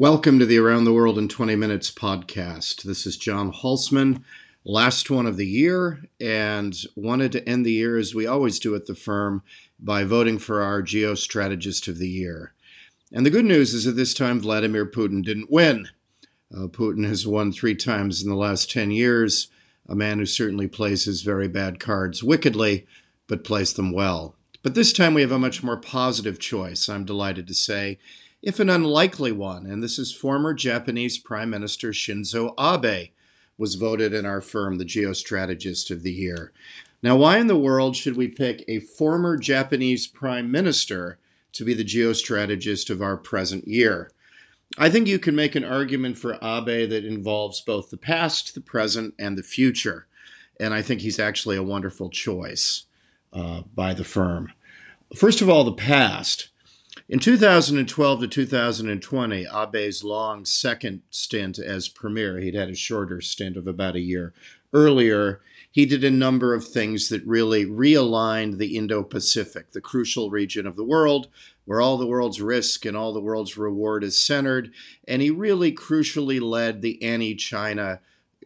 Welcome to the Around the World in 20 Minutes podcast. This is John Hulsman, last one of the year, and wanted to end the year as we always do at the firm by voting for our geostrategist of the year. And the good news is that this time Vladimir Putin didn't win. Uh, Putin has won three times in the last 10 years, a man who certainly plays his very bad cards wickedly, but plays them well. But this time we have a much more positive choice, I'm delighted to say if an unlikely one, and this is former Japanese Prime Minister Shinzo Abe, was voted in our firm the geostrategist of the year. Now, why in the world should we pick a former Japanese Prime Minister to be the geostrategist of our present year? I think you can make an argument for Abe that involves both the past, the present, and the future. And I think he's actually a wonderful choice uh, by the firm. First of all, the past. In 2012 to 2020, Abe's long second stint as premier, he'd had a shorter stint of about a year earlier, he did a number of things that really realigned the Indo Pacific, the crucial region of the world where all the world's risk and all the world's reward is centered. And he really crucially led the anti China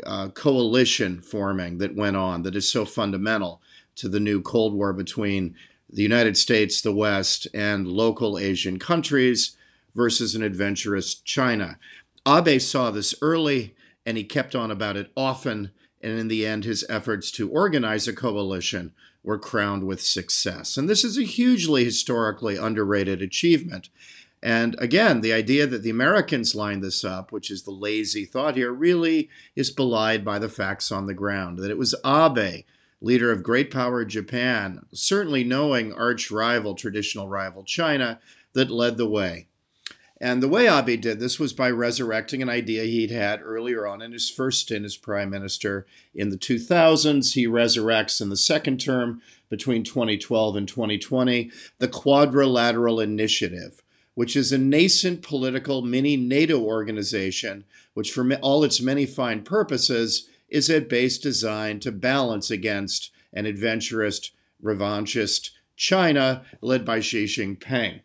uh, coalition forming that went on, that is so fundamental to the new Cold War between the United States, the West, and local Asian countries versus an adventurous China. Abe saw this early and he kept on about it often. And in the end, his efforts to organize a coalition were crowned with success. And this is a hugely historically underrated achievement. And again, the idea that the Americans lined this up, which is the lazy thought here, really is belied by the facts on the ground. That it was Abe leader of great power Japan, certainly knowing arch rival, traditional rival China, that led the way. And the way Abe did this was by resurrecting an idea he'd had earlier on in his first stint as prime minister in the 2000s. He resurrects in the second term between 2012 and 2020 the Quadrilateral Initiative, which is a nascent political mini NATO organization, which, for all its many fine purposes, is a base designed to balance against an adventurist, revanchist China led by Xi Jinping.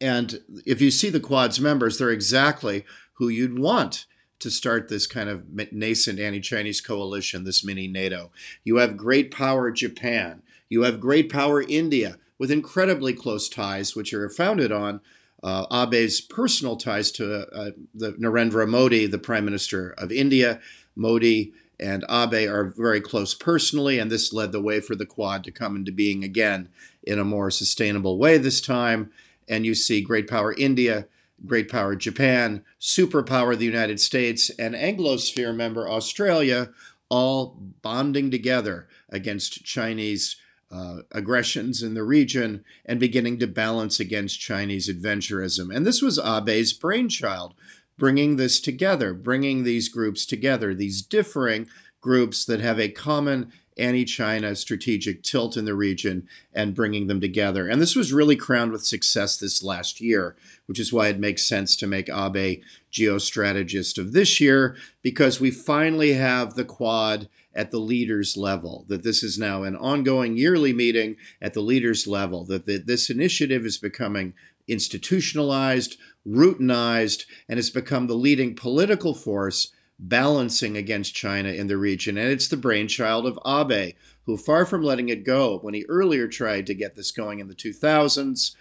And if you see the Quad's members, they're exactly who you'd want to start this kind of nascent anti Chinese coalition, this mini NATO. You have great power Japan, you have great power India with incredibly close ties, which are founded on uh, Abe's personal ties to uh, the Narendra Modi, the Prime Minister of India, Modi and Abe are very close personally, and this led the way for the Quad to come into being again in a more sustainable way this time. And you see great power India, great power Japan, superpower the United States, and Anglosphere member Australia all bonding together against Chinese uh, aggressions in the region and beginning to balance against Chinese adventurism. And this was Abe's brainchild bringing this together, bringing these groups together, these differing groups that have a common anti China strategic tilt in the region and bringing them together. And this was really crowned with success this last year, which is why it makes sense to make Abe geostrategist of this year, because we finally have the Quad at the leaders level, that this is now an ongoing yearly meeting at the leaders level, that this initiative is becoming institutionalized, routinized, and has become the leading political force balancing against China in the region. And it's the brainchild of Abe, who, far from letting it go when he earlier tried to get this going in the 2000s,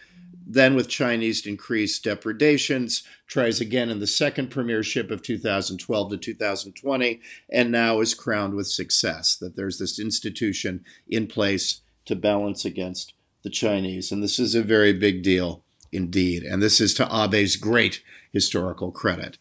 then with Chinese increased depredations, tries again in the second premiership of 2012 to 2020, and now is crowned with success. That there's this institution in place to balance against the Chinese. And this is a very big deal indeed. And this is to Abe's great historical credit.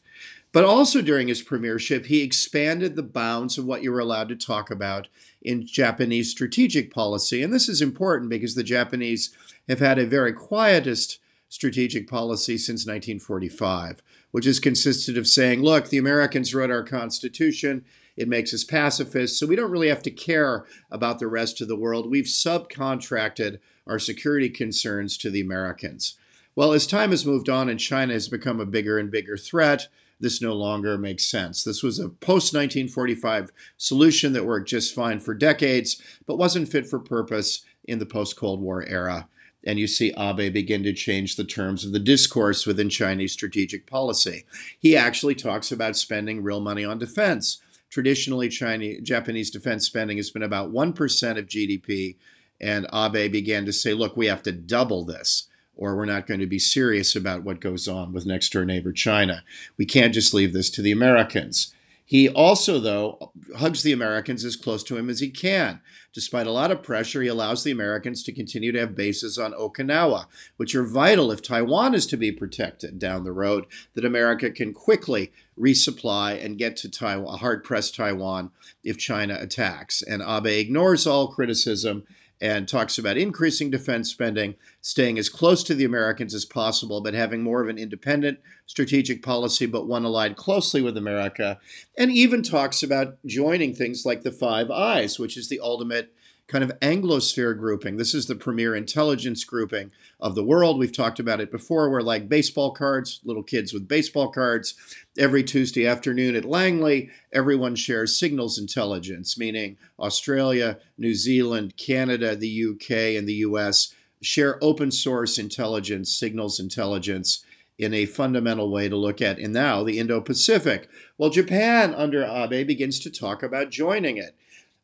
But also during his premiership, he expanded the bounds of what you were allowed to talk about in Japanese strategic policy. And this is important because the Japanese have had a very quietist strategic policy since 1945, which has consisted of saying, look, the Americans wrote our Constitution. It makes us pacifists, so we don't really have to care about the rest of the world. We've subcontracted our security concerns to the Americans. Well, as time has moved on and China has become a bigger and bigger threat, this no longer makes sense. This was a post 1945 solution that worked just fine for decades, but wasn't fit for purpose in the post Cold War era. and you see Abe begin to change the terms of the discourse within Chinese strategic policy. He actually talks about spending real money on defense. Traditionally, Chinese, Japanese defense spending has been about 1% of GDP, and Abe began to say, look, we have to double this or we're not going to be serious about what goes on with next door neighbor China. We can't just leave this to the Americans. He also, though, hugs the Americans as close to him as he can. Despite a lot of pressure, he allows the Americans to continue to have bases on Okinawa, which are vital if Taiwan is to be protected down the road, that America can quickly resupply and get to Taiwan, hard pressed Taiwan if China attacks. And Abe ignores all criticism and talks about increasing defense spending, staying as close to the Americans as possible, but having more of an independent strategic policy, but one allied closely with America, and even talks about joining things like the Five Eyes, which is the ultimate kind of Anglosphere grouping. This is the premier intelligence grouping of the world. We've talked about it before. We're like baseball cards, little kids with baseball cards. Every Tuesday afternoon at Langley, everyone shares signals intelligence, meaning Australia, New Zealand, Canada, the UK, and the US share open source intelligence, signals intelligence in a fundamental way to look at. And now the Indo Pacific. Well, Japan under Abe begins to talk about joining it.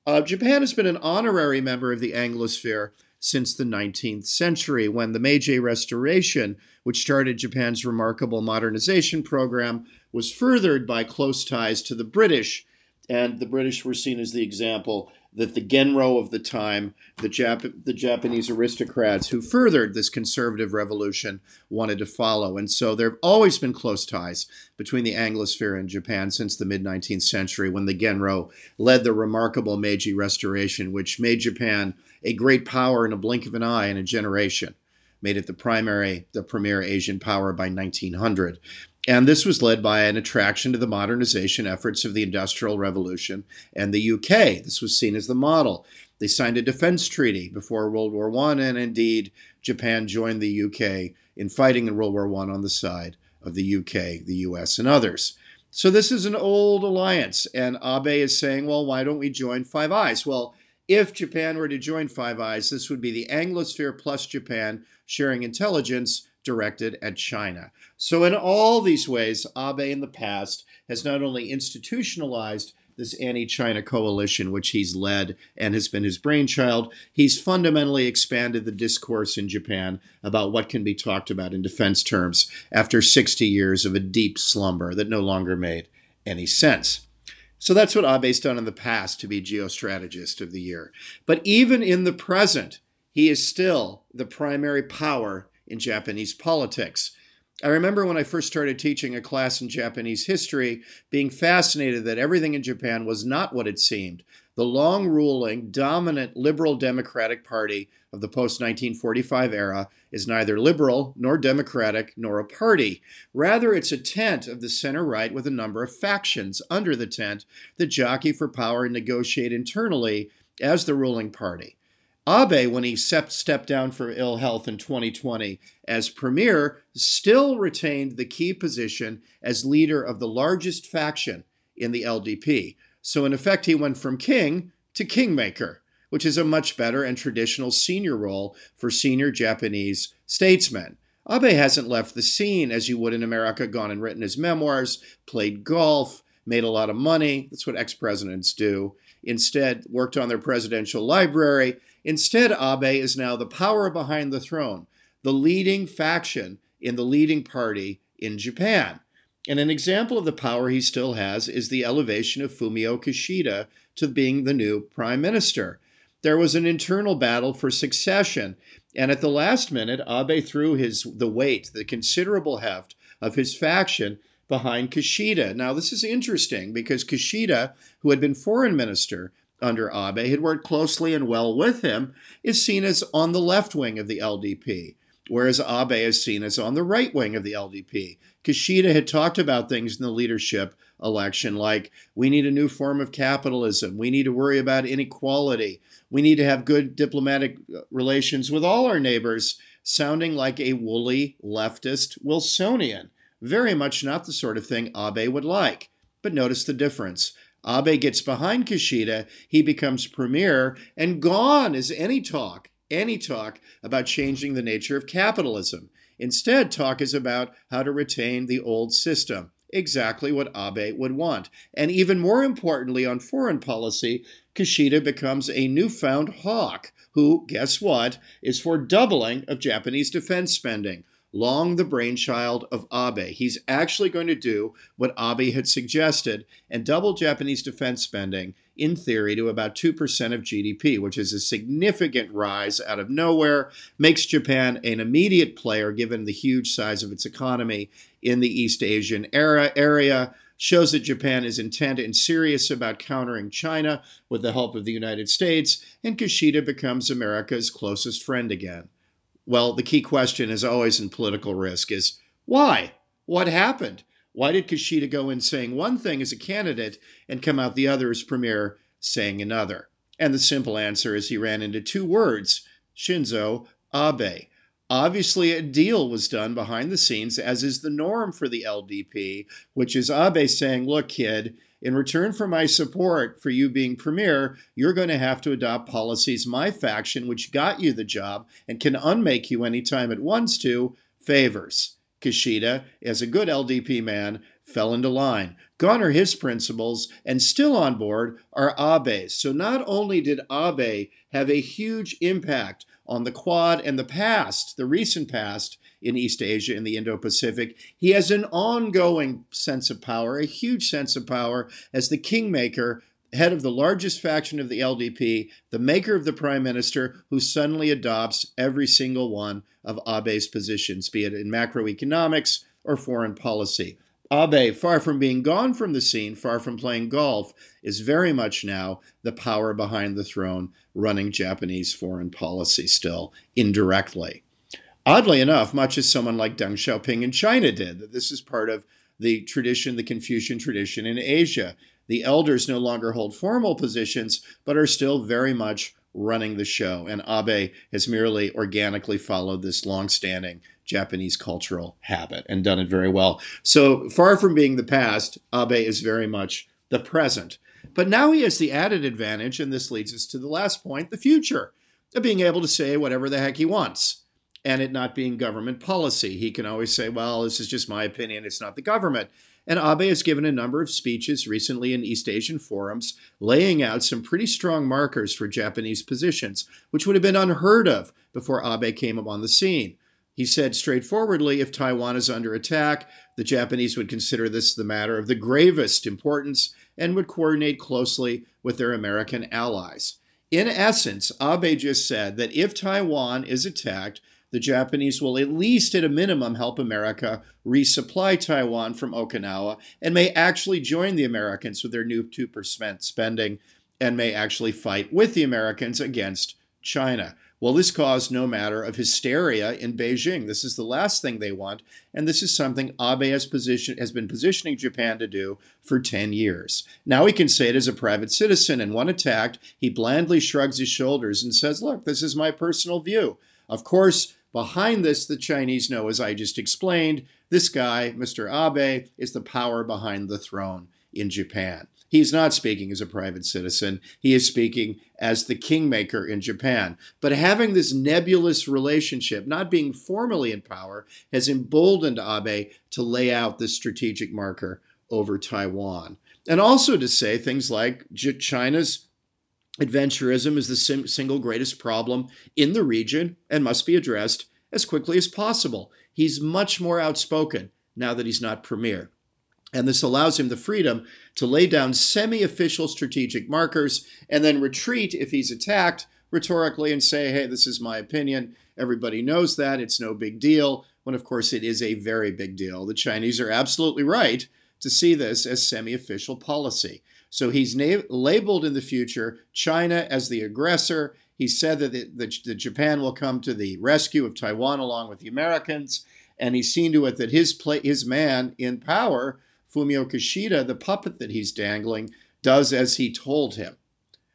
Uh, Japan has been an honorary member of the Anglosphere since the 19th century when the Meiji Restoration, which started Japan's remarkable modernization program, was furthered by close ties to the British. And the British were seen as the example that the Genro of the time, the, Jap- the Japanese aristocrats who furthered this conservative revolution, wanted to follow. And so there have always been close ties between the Anglosphere and Japan since the mid 19th century when the Genro led the remarkable Meiji Restoration, which made Japan a great power in a blink of an eye in a generation, made it the primary, the premier Asian power by 1900. And this was led by an attraction to the modernization efforts of the Industrial Revolution and the UK. This was seen as the model. They signed a defense treaty before World War I, and indeed, Japan joined the UK in fighting in World War I on the side of the UK, the US, and others. So this is an old alliance, and Abe is saying, well, why don't we join Five Eyes? Well, if Japan were to join Five Eyes, this would be the Anglosphere plus Japan sharing intelligence directed at China. So, in all these ways, Abe in the past has not only institutionalized this anti China coalition, which he's led and has been his brainchild, he's fundamentally expanded the discourse in Japan about what can be talked about in defense terms after 60 years of a deep slumber that no longer made any sense. So that's what Abe's done in the past to be geostrategist of the year. But even in the present, he is still the primary power in Japanese politics. I remember when I first started teaching a class in Japanese history, being fascinated that everything in Japan was not what it seemed. The long ruling, dominant liberal democratic party of the post 1945 era is neither liberal nor democratic nor a party. Rather, it's a tent of the center right with a number of factions under the tent that jockey for power and negotiate internally as the ruling party. Abe, when he stepped down for ill health in 2020 as premier, still retained the key position as leader of the largest faction in the LDP. So, in effect, he went from king to kingmaker, which is a much better and traditional senior role for senior Japanese statesmen. Abe hasn't left the scene as you would in America, gone and written his memoirs, played golf, made a lot of money. That's what ex presidents do. Instead, worked on their presidential library Instead, Abe is now the power behind the throne, the leading faction in the leading party in Japan. And an example of the power he still has is the elevation of Fumio Kishida to being the new prime minister. There was an internal battle for succession, and at the last minute, Abe threw his the weight, the considerable heft of his faction behind Kishida. Now, this is interesting because Kishida, who had been foreign minister, under Abe, had worked closely and well with him, is seen as on the left wing of the LDP, whereas Abe is seen as on the right wing of the LDP. Kishida had talked about things in the leadership election like we need a new form of capitalism, we need to worry about inequality, we need to have good diplomatic relations with all our neighbors, sounding like a woolly leftist Wilsonian. Very much not the sort of thing Abe would like. But notice the difference. Abe gets behind Kishida, he becomes premier, and gone is any talk, any talk about changing the nature of capitalism. Instead, talk is about how to retain the old system exactly what Abe would want. And even more importantly, on foreign policy, Kishida becomes a newfound hawk who, guess what, is for doubling of Japanese defense spending. Long the brainchild of Abe. He's actually going to do what Abe had suggested and double Japanese defense spending, in theory, to about 2% of GDP, which is a significant rise out of nowhere, makes Japan an immediate player given the huge size of its economy in the East Asian era, area, shows that Japan is intent and serious about countering China with the help of the United States, and Kishida becomes America's closest friend again. Well, the key question, is always in political risk, is why? What happened? Why did Kishida go in saying one thing as a candidate and come out the other as premier saying another? And the simple answer is he ran into two words Shinzo Abe. Obviously, a deal was done behind the scenes, as is the norm for the LDP, which is Abe saying, Look, kid, in return for my support for you being premier, you're going to have to adopt policies my faction, which got you the job and can unmake you anytime it wants to, favors. Kishida, as a good LDP man, fell into line. Gone are his principles, and still on board are Abe's. So not only did Abe have a huge impact on the Quad and the past, the recent past, in East Asia and the Indo Pacific. He has an ongoing sense of power, a huge sense of power as the kingmaker, head of the largest faction of the LDP, the maker of the prime minister, who suddenly adopts every single one of Abe's positions, be it in macroeconomics or foreign policy. Abe, far from being gone from the scene, far from playing golf, is very much now the power behind the throne running Japanese foreign policy still, indirectly. Oddly enough, much as someone like Deng Xiaoping in China did, that this is part of the tradition, the Confucian tradition in Asia. The elders no longer hold formal positions, but are still very much running the show. And Abe has merely organically followed this long-standing Japanese cultural habit and done it very well. So far from being the past, Abe is very much the present. But now he has the added advantage, and this leads us to the last point the future of being able to say whatever the heck he wants and it not being government policy. He can always say, well, this is just my opinion, it's not the government. And Abe has given a number of speeches recently in East Asian forums laying out some pretty strong markers for Japanese positions, which would have been unheard of before Abe came on the scene. He said straightforwardly if Taiwan is under attack, the Japanese would consider this the matter of the gravest importance and would coordinate closely with their American allies. In essence, Abe just said that if Taiwan is attacked, the Japanese will at least at a minimum help America resupply Taiwan from Okinawa and may actually join the Americans with their new 2% spending and may actually fight with the Americans against China. Well, this caused no matter of hysteria in Beijing. This is the last thing they want, and this is something Abe has, position, has been positioning Japan to do for 10 years. Now he can say it as a private citizen, and when attacked, he blandly shrugs his shoulders and says, Look, this is my personal view. Of course, Behind this, the Chinese know, as I just explained, this guy, Mr. Abe, is the power behind the throne in Japan. He's not speaking as a private citizen. He is speaking as the kingmaker in Japan. But having this nebulous relationship, not being formally in power, has emboldened Abe to lay out this strategic marker over Taiwan. And also to say things like China's Adventurism is the sim- single greatest problem in the region and must be addressed as quickly as possible. He's much more outspoken now that he's not premier. And this allows him the freedom to lay down semi official strategic markers and then retreat if he's attacked rhetorically and say, hey, this is my opinion. Everybody knows that. It's no big deal. When, of course, it is a very big deal. The Chinese are absolutely right to see this as semi official policy. So he's na- labeled in the future China as the aggressor. He said that, the, that Japan will come to the rescue of Taiwan along with the Americans, and he's seen to it that his pla- his man in power, Fumio Kishida, the puppet that he's dangling, does as he told him.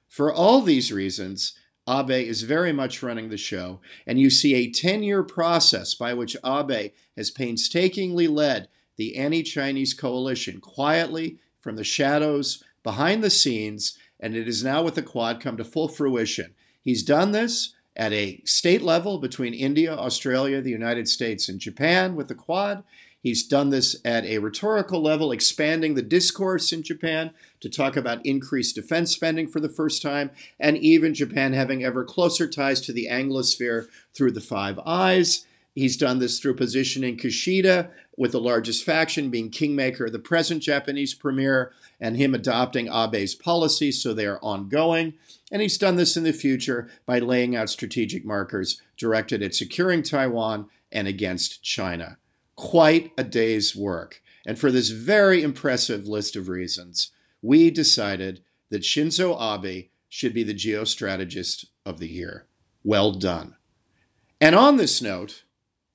For all these reasons, Abe is very much running the show, and you see a 10 year process by which Abe has painstakingly led the anti Chinese coalition quietly from the shadows behind the scenes, and it is now with the Quad come to full fruition. He's done this, at a state level between India, Australia, the United States, and Japan with the Quad. He's done this at a rhetorical level, expanding the discourse in Japan to talk about increased defense spending for the first time, and even Japan having ever closer ties to the Anglosphere through the Five Eyes. He's done this through positioning Kishida, with the largest faction being Kingmaker, the present Japanese premier, and him adopting Abe's policies, so they are ongoing. And he's done this in the future by laying out strategic markers directed at securing Taiwan and against China quite a day's work. And for this very impressive list of reasons, we decided that Shinzo Abe should be the geostrategist of the year. Well done. And on this note,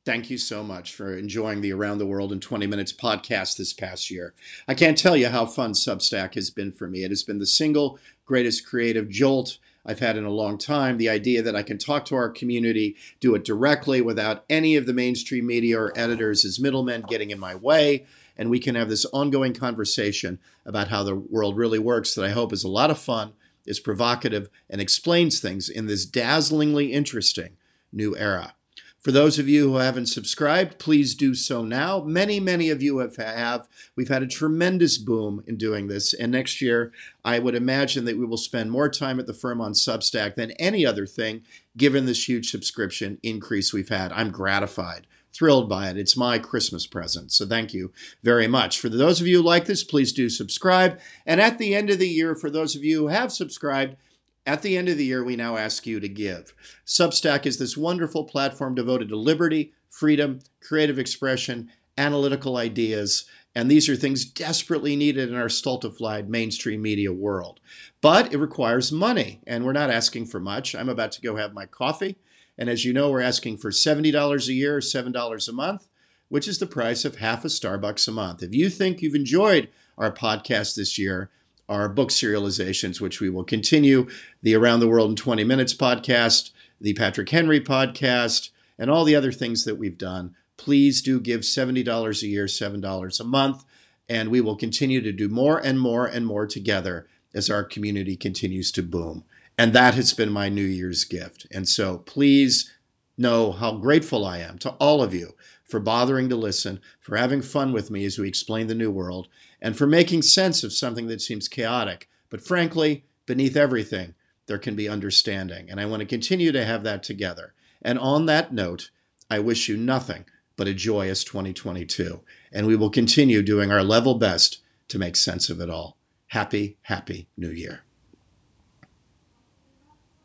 thank you so much for enjoying the Around the World in 20 Minutes podcast this past year. I can't tell you how fun Substack has been for me. It has been the single greatest creative jolt I've had in a long time. The idea that I can talk to our community, do it directly without any of the mainstream media or editors as middlemen getting in my way. And we can have this ongoing conversation about how the world really works that I hope is a lot of fun, is provocative, and explains things in this dazzlingly interesting new era. For those of you who haven't subscribed, please do so now. Many, many of you have, have. We've had a tremendous boom in doing this. And next year, I would imagine that we will spend more time at the firm on Substack than any other thing, given this huge subscription increase we've had. I'm gratified, thrilled by it. It's my Christmas present. So thank you very much. For those of you who like this, please do subscribe. And at the end of the year, for those of you who have subscribed, at the end of the year, we now ask you to give. Substack is this wonderful platform devoted to liberty, freedom, creative expression, analytical ideas, and these are things desperately needed in our stultified mainstream media world. But it requires money, and we're not asking for much. I'm about to go have my coffee, and as you know, we're asking for $70 a year, $7 a month, which is the price of half a Starbucks a month. If you think you've enjoyed our podcast this year, our book serializations, which we will continue the Around the World in 20 Minutes podcast, the Patrick Henry podcast, and all the other things that we've done. Please do give $70 a year, $7 a month, and we will continue to do more and more and more together as our community continues to boom. And that has been my New Year's gift. And so please know how grateful I am to all of you for bothering to listen, for having fun with me as we explain the new world, and for making sense of something that seems chaotic. But frankly, beneath everything, there can be understanding. And I want to continue to have that together. And on that note, I wish you nothing but a joyous 2022. And we will continue doing our level best to make sense of it all. Happy, happy New Year.